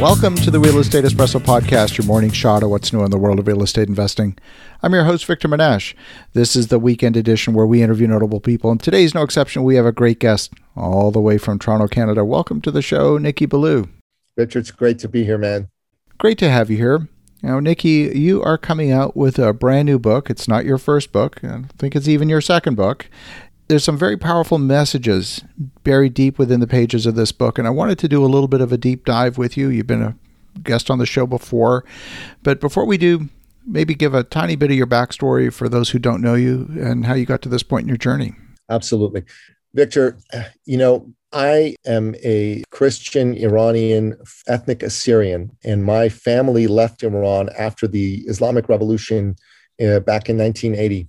Welcome to the Real Estate Espresso Podcast, your morning shot of what's new in the world of real estate investing. I'm your host, Victor Menasce. This is the weekend edition where we interview notable people, and today's no exception. We have a great guest all the way from Toronto, Canada. Welcome to the show, Nikki Ballou. Victor, it's great to be here, man. Great to have you here. Now, Nikki, you are coming out with a brand new book. It's not your first book. I think it's even your second book there's some very powerful messages buried deep within the pages of this book, and I wanted to do a little bit of a deep dive with you. You've been a guest on the show before, but before we do, maybe give a tiny bit of your backstory for those who don't know you and how you got to this point in your journey. Absolutely. Victor, you know, I am a Christian Iranian ethnic Assyrian, and my family left Iran after the Islamic Revolution uh, back in 1980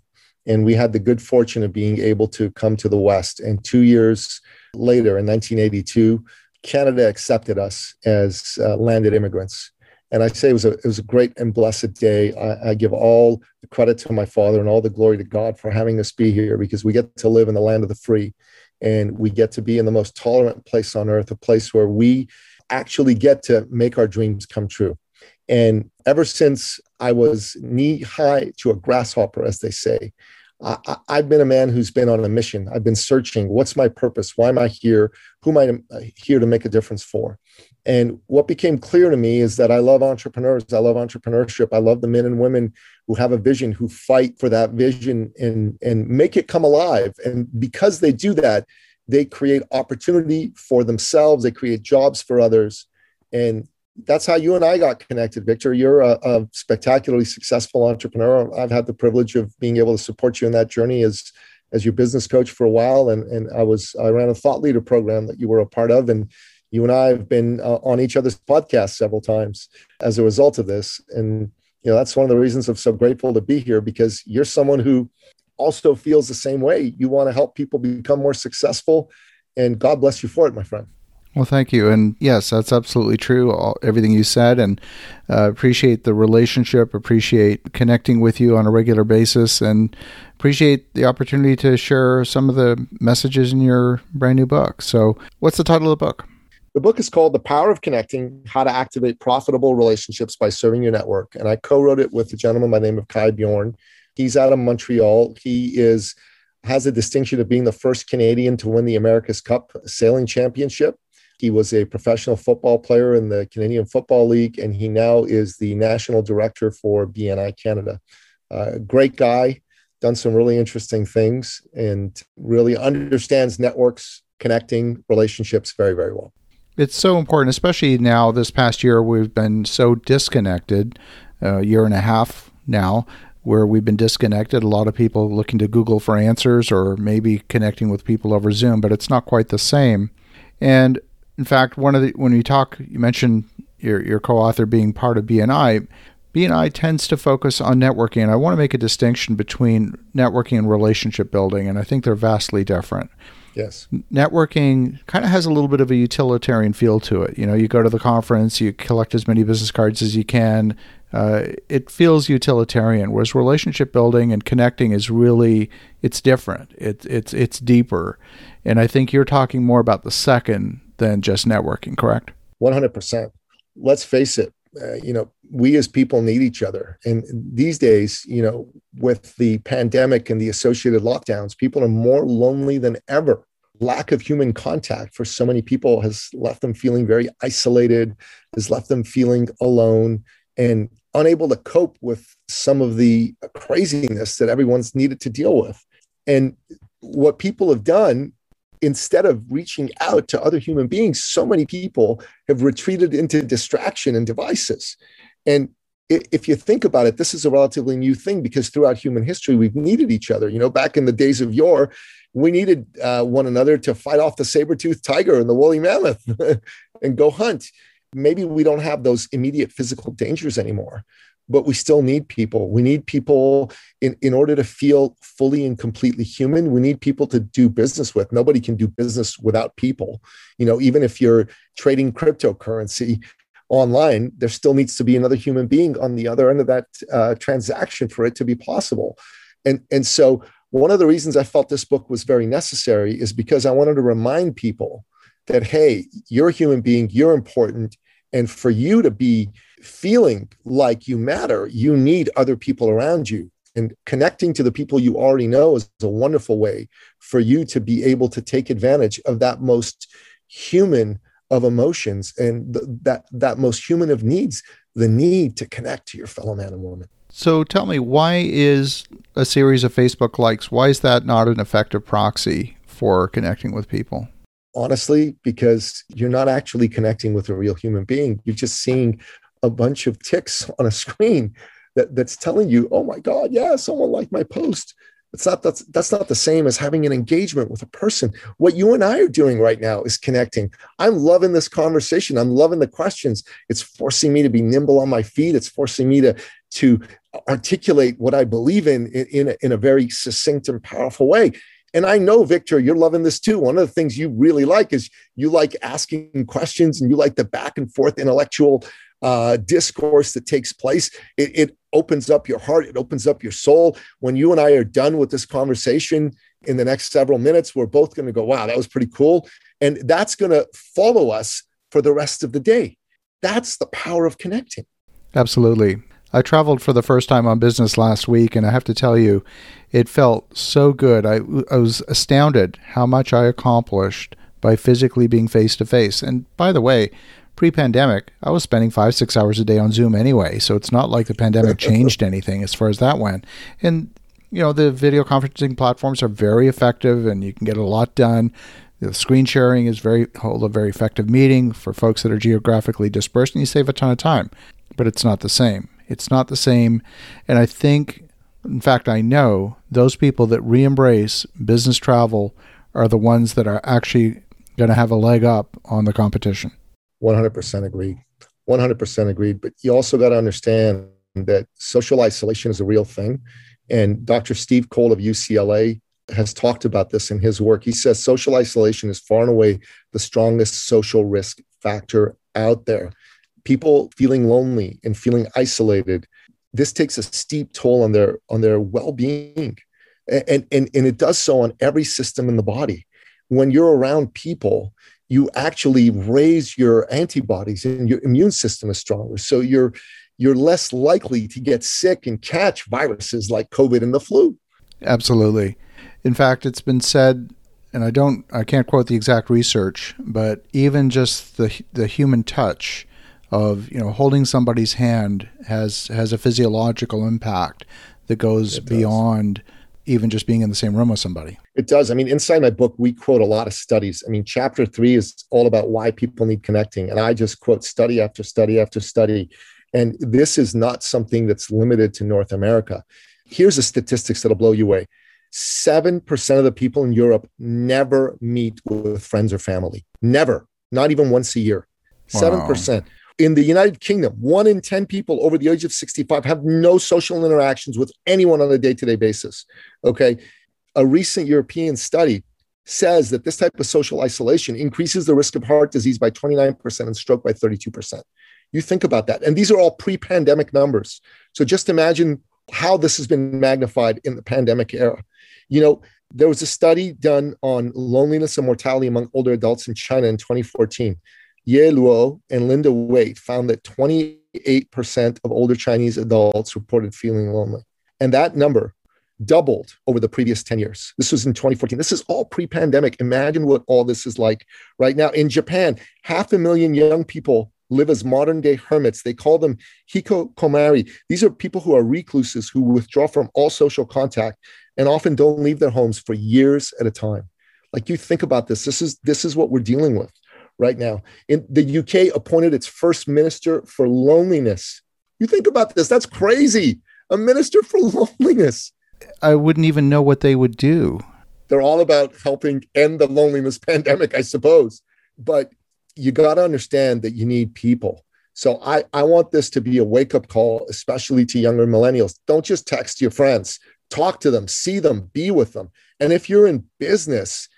and we had the good fortune of being able to come to the West. And two years later, in 1982, Canada accepted us as uh, landed immigrants. And I say it was a it was a great and blessed day. I, I, give all the credit to my father and all the glory to God for having us be here because we get to live in the land of the free, and we get to be in the most tolerant place on earth, a place where we actually get to make our dreams come true. And ever since I was knee high to a grasshopper, as they say, I, have been a man who's been on a mission. I've been searching what's my purpose? Why am I here? Who am I uh, here to make a difference for? And what became clear to me is that I love entrepreneurs. I love entrepreneurship. I love the men and women who have a vision, who fight for that vision and, and make it come alive. And because they do that, they create opportunity for themselves, they create jobs for others. And that's how you and I got connected, Victor. You're a, a, spectacularly successful entrepreneur. I've had the privilege of being able to support you in that journey as as your business coach for a while, and and I was I ran a thought leader program that you were a part of, and you and I have been uh, on each other's podcasts several times as a result of this. And you know that's one of the reasons I'm so grateful to be here because you're someone who also feels the same way. You want to help people become more successful, and God bless you for it, my friend. Well, thank you. And yes, that's absolutely true. All, everything you said, and uh, appreciate the relationship, appreciate connecting with you on a regular basis, and appreciate the opportunity to share some of the messages in your brand new book. So, what's the title of the book? The book is called The Power of Connecting How to Activate Profitable Relationships by Serving Your Network. And I co wrote it with a gentleman by the name of Kai Bjorn. He's out of Montreal. He is has a distinction of being the first Canadian to win the America's Cup sailing championship. He was a professional football player in the Canadian Football League, and he now is the national director for BNI Canada. Uh, great guy, done some really interesting things, and really understands networks, connecting relationships very, very well. It's so important, especially now. This past year, we've been so disconnected. A uh, year and a half now, where we've been disconnected. A lot of people looking to Google for answers or maybe connecting with people over Zoom, but it's not quite the same. And in fact, one of the when you talk, you mentioned your your co-author being part of BNI. BNI tends to focus on networking, and I want to make a distinction between networking and relationship building, and I think they're vastly different. Yes. Networking kind of has a little bit of a utilitarian feel to it. You know, you go to the conference, you collect as many business cards as you can. Uh, it feels utilitarian, whereas relationship building and connecting is really it's different. It's it's it's deeper, and I think you're talking more about the second than just networking, correct? 100%. Let's face it, uh, you know, we as people need each other. And these days, you know, with the pandemic and the associated lockdowns, people are more lonely than ever. Lack of human contact for so many people has left them feeling very isolated, has left them feeling alone and unable to cope with some of the craziness that everyone's needed to deal with. And what people have done instead of reaching out to other human beings, so many people have retreated into distraction and devices. And if you think about it, this is a relatively new thing because throughout human history, we've needed each other. You know, back in the days of yore, we needed uh, one another to fight off the saber-toothed tiger and the woolly mammoth and go hunt. Maybe we don't have those immediate physical dangers anymore but we still need people. We need people in, in order to feel fully and completely human. We need people to do business with. Nobody can do business without people. You know, even if you're trading cryptocurrency online, there still needs to be another human being on the other end of that uh, transaction for it to be possible. And, and so, one of the reasons I felt this book was very necessary is because I wanted to remind people that, hey, you're a human being, you're important, And for you to be feeling like you matter, you need other people around you. And connecting to the people you already know is a wonderful way for you to be able to take advantage of that most human of emotions and th- that that most human of needs, the need to connect to your fellow man and woman. So tell me, why is a series of Facebook likes, why is that not an effective proxy for connecting with people? Honestly, because you're not actually connecting with a real human being. You're just seeing a bunch of ticks on a screen that, that's telling you, oh my God, yeah, someone liked my post. It's not that's that's not the same as having an engagement with a person. What you and I are doing right now is connecting. I'm loving this conversation. I'm loving the questions. It's forcing me to be nimble on my feet. It's forcing me to to articulate what I believe in in, in, a, in a very succinct and powerful way. And I know, Victor, you're loving this too. One of the things you really like is you like asking questions and you like the back and forth intellectual uh, discourse that takes place. It, it opens up your heart, it opens up your soul. When you and I are done with this conversation in the next several minutes, we're both going to go, wow, that was pretty cool. And that's going to follow us for the rest of the day. That's the power of connecting. Absolutely. I traveled for the first time on business last week, and I have to tell you, it felt so good. I, I was astounded how much I accomplished by physically being face to face. And by the way, pre pandemic, I was spending five, six hours a day on Zoom anyway. So it's not like the pandemic changed anything as far as that went. And, you know, the video conferencing platforms are very effective and you can get a lot done. The screen sharing is very, hold a very effective meeting for folks that are geographically dispersed and you save a ton of time. But it's not the same. It's not the same. And I think, in fact, I know those people that re embrace business travel are the ones that are actually going to have a leg up on the competition. 100% agreed. 100% agreed. But you also got to understand that social isolation is a real thing. And Dr. Steve Cole of UCLA has talked about this in his work. He says social isolation is far and away the strongest social risk factor out there. People feeling lonely and feeling isolated, this takes a steep toll on their on their well-being. And, and, and it does so on every system in the body. When you're around people you actually raise your antibodies and your immune system is stronger. So you're you're less likely to get sick and catch viruses like COVID and the flu. Absolutely. In fact, it's been said and I don't I can't quote the exact research, but even just the the human touch of, you know, holding somebody's hand has has a physiological impact that goes beyond even just being in the same room with somebody. It does. I mean, inside my book, we quote a lot of studies. I mean, chapter three is all about why people need connecting. And I just quote study after study after study. And this is not something that's limited to North America. Here's the statistics that'll blow you away 7% of the people in Europe never meet with friends or family. Never, not even once a year. Wow. 7% in the United Kingdom, one in 10 people over the age of 65 have no social interactions with anyone on a day to day basis. Okay. A recent European study says that this type of social isolation increases the risk of heart disease by 29% and stroke by 32%. You think about that. And these are all pre pandemic numbers. So just imagine how this has been magnified in the pandemic era. You know, there was a study done on loneliness and mortality among older adults in China in 2014. Ye Luo and Linda Waite found that 28% of older Chinese adults reported feeling lonely. And that number doubled over the previous 10 years. This was in 2014. This is all pre pandemic. Imagine what all this is like right now. In Japan, half a million young people live as modern day hermits. They call them hikikomori. These are people who are recluses who withdraw from all social contact and often don't leave their homes for years at a time. Like you think about this, this is this is what we're dealing with right now. In the UK appointed its first minister for loneliness. You think about this, that's crazy. A minister for loneliness. I wouldn't even know what they would do. They're all about helping end the loneliness pandemic, I suppose. But you got to understand that you need people. So I, I want this to be a wake up call, especially to younger millennials. Don't just text your friends, talk to them, see them, be with them. And if you're in business,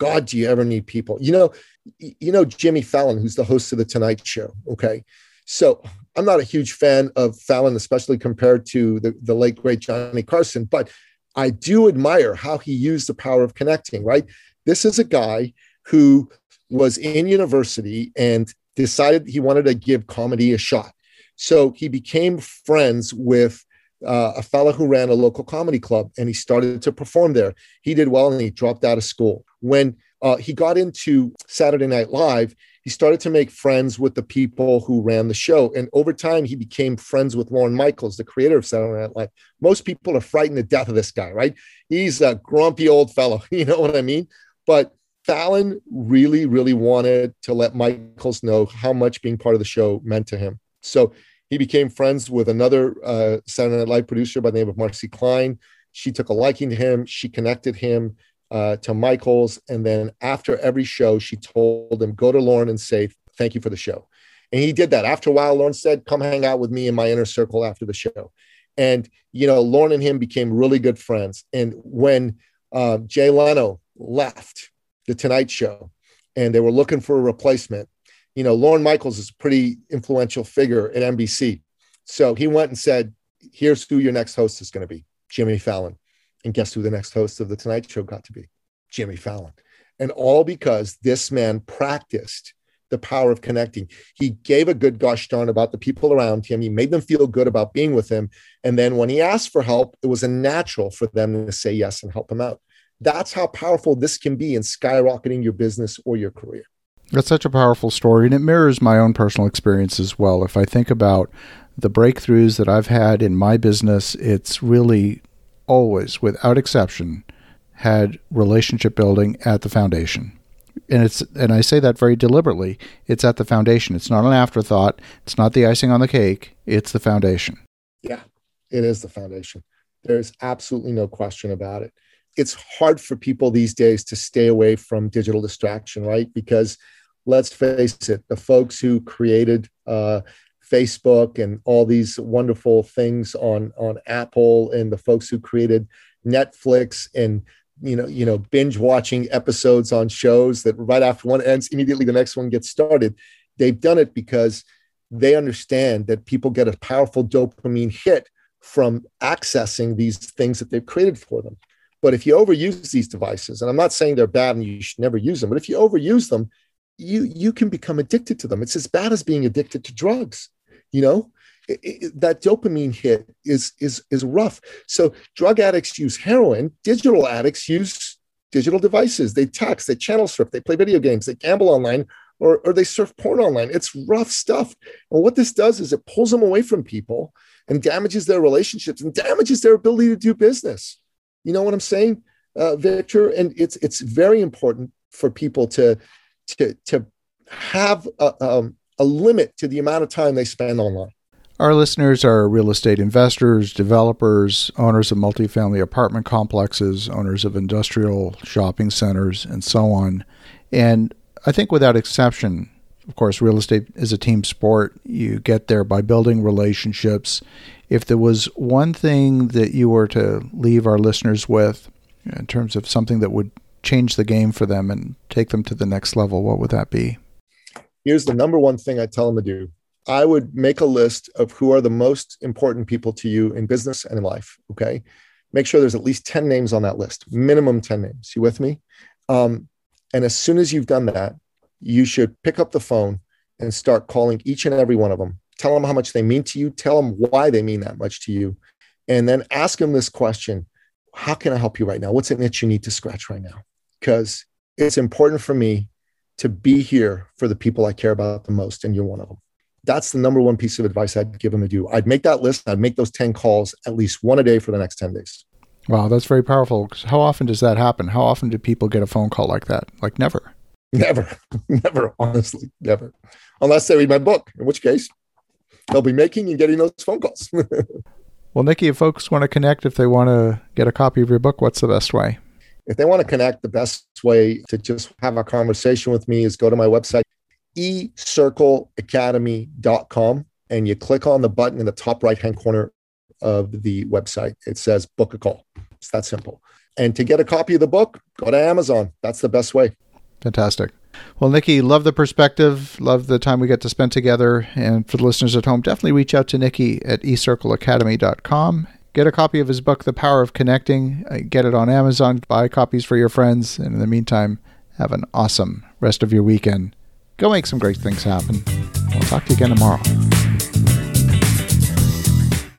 God, do you ever need people? You know, you know Jimmy Fallon, who's the host of the Tonight Show. Okay, so I'm not a huge fan of Fallon, especially compared to the, the late great Johnny Carson, but I do admire how he used the power of connecting. Right, this is a guy who was in university and decided he wanted to give comedy a shot. So he became friends with uh, a fellow who ran a local comedy club and he started to perform there. He did well and he dropped out of school. When uh, he got into Saturday Night Live, he started to make friends with the people who ran the show. And over time, he became friends with Lorne Michaels, the creator of Saturday Night Live. Most people are frightened to death of this guy, right? He's a grumpy old fellow. You know what I mean? But Fallon really, really wanted to let Michaels know how much being part of the show meant to him. So he became friends with another uh, Saturday Night Live producer by the name of Marci Klein. She took a liking to him. She connected him uh, to Michaels. And then after every show, she told him, go to Lorne and say, thank you for the show. And he did that. After a while, Lorne said, come hang out with me in my inner circle after the show. And, you know, Lorne and him became really good friends. And when uh, Jay Leno left the Tonight Show and they were looking for a replacement, you know, Lorne Michaels is a pretty influential figure at NBC. So he went and said, here's who your next host is going to be Jimmy Fallon. And guess who the next host of The Tonight Show got to be? Jimmy Fallon. And all because this man practiced the power of connecting. He gave a good gosh darn about the people around him. He made them feel good about being with him. And then when he asked for help, it was a natural for them to say yes and help him out. That's how powerful this can be in skyrocketing your business or your career. That's such a powerful story, and it mirrors my own personal experience as well. If I think about the breakthroughs that I've had in my business, it's really always, without exception, had relationship building at the foundation. And it's and I say that very deliberately. It's at the foundation. It's not an afterthought. It's not the icing on the cake. It's the foundation. Yeah, it is the foundation. There's absolutely no question about it. It's hard for people these days to stay away from digital distraction, right? Because let's face it, the folks who created uh, Facebook and all these wonderful things on on Apple and the folks who created Netflix and you know you know binge watching episodes on shows that right after one ends immediately the next one gets started. They've done it because they understand that people get a powerful dopamine hit from accessing these things that they've created for them. But if you overuse these devices and i'm not saying they're bad and you should never use them but if you overuse them you you can become addicted to them. It's as bad as being addicted to drugs you know? It, it, that dopamine hit is is is rough. So drug addicts use heroin digital addicts use digital devices. They text they channel surf they play video games they gamble online or, or they surf porn online. It's rough stuff. And what this does is it pulls them away from people and damages their relationships and damages their ability to do business. You know what i'm saying uh, victor? And it's it's very important for people to to to have a, um, a limit to the amount of time they spend online. Our listeners are real estate investors, developers, owners of multifamily apartment complexes, owners of industrial shopping centers, and so on. And I think without exception, of course, real estate is a team sport. You get there by building relationships. If there was one thing that you were to leave our listeners with in terms of something that would change the game for them and take them to the next level, what would that be? Here's the number one thing I tell them to do. I would make a list of who are the most important people to you in business and in life. Okay. Make sure there's at least 10 names on that list, minimum 10 names. You with me? Um, and as soon as you've done that, you should pick up the phone and start calling each and every one of them. Tell them how much they mean to you. Tell them why they mean that much to you. And then ask them this question How can I help you right now? What's an itch you need to scratch right now? Because it's important for me to be here for the people I care about the most, and you're one of them. That's the number one piece of advice I'd give them to do. I'd make that list. I'd make those 10 calls, at least one a day for the next 10 days. Wow, that's very powerful. How often does that happen? How often do people get a phone call like that? Like never. Never, never, honestly, never. Unless they read my book, in which case they'll be making and getting those phone calls. well, Nikki, if folks want to connect, if they want to get a copy of your book, what's the best way? If they want to connect, the best way to just have a conversation with me is go to my website, ecircleacademy.com, and you click on the button in the top right hand corner of the website. It says book a call. It's that simple. And to get a copy of the book, go to Amazon. That's the best way. Fantastic. Well, Nikki, love the perspective, love the time we get to spend together. And for the listeners at home, definitely reach out to Nikki at ecircleacademy.com Get a copy of his book, The Power of Connecting. Uh, get it on Amazon. Buy copies for your friends. And in the meantime, have an awesome rest of your weekend. Go make some great things happen. We'll talk to you again tomorrow.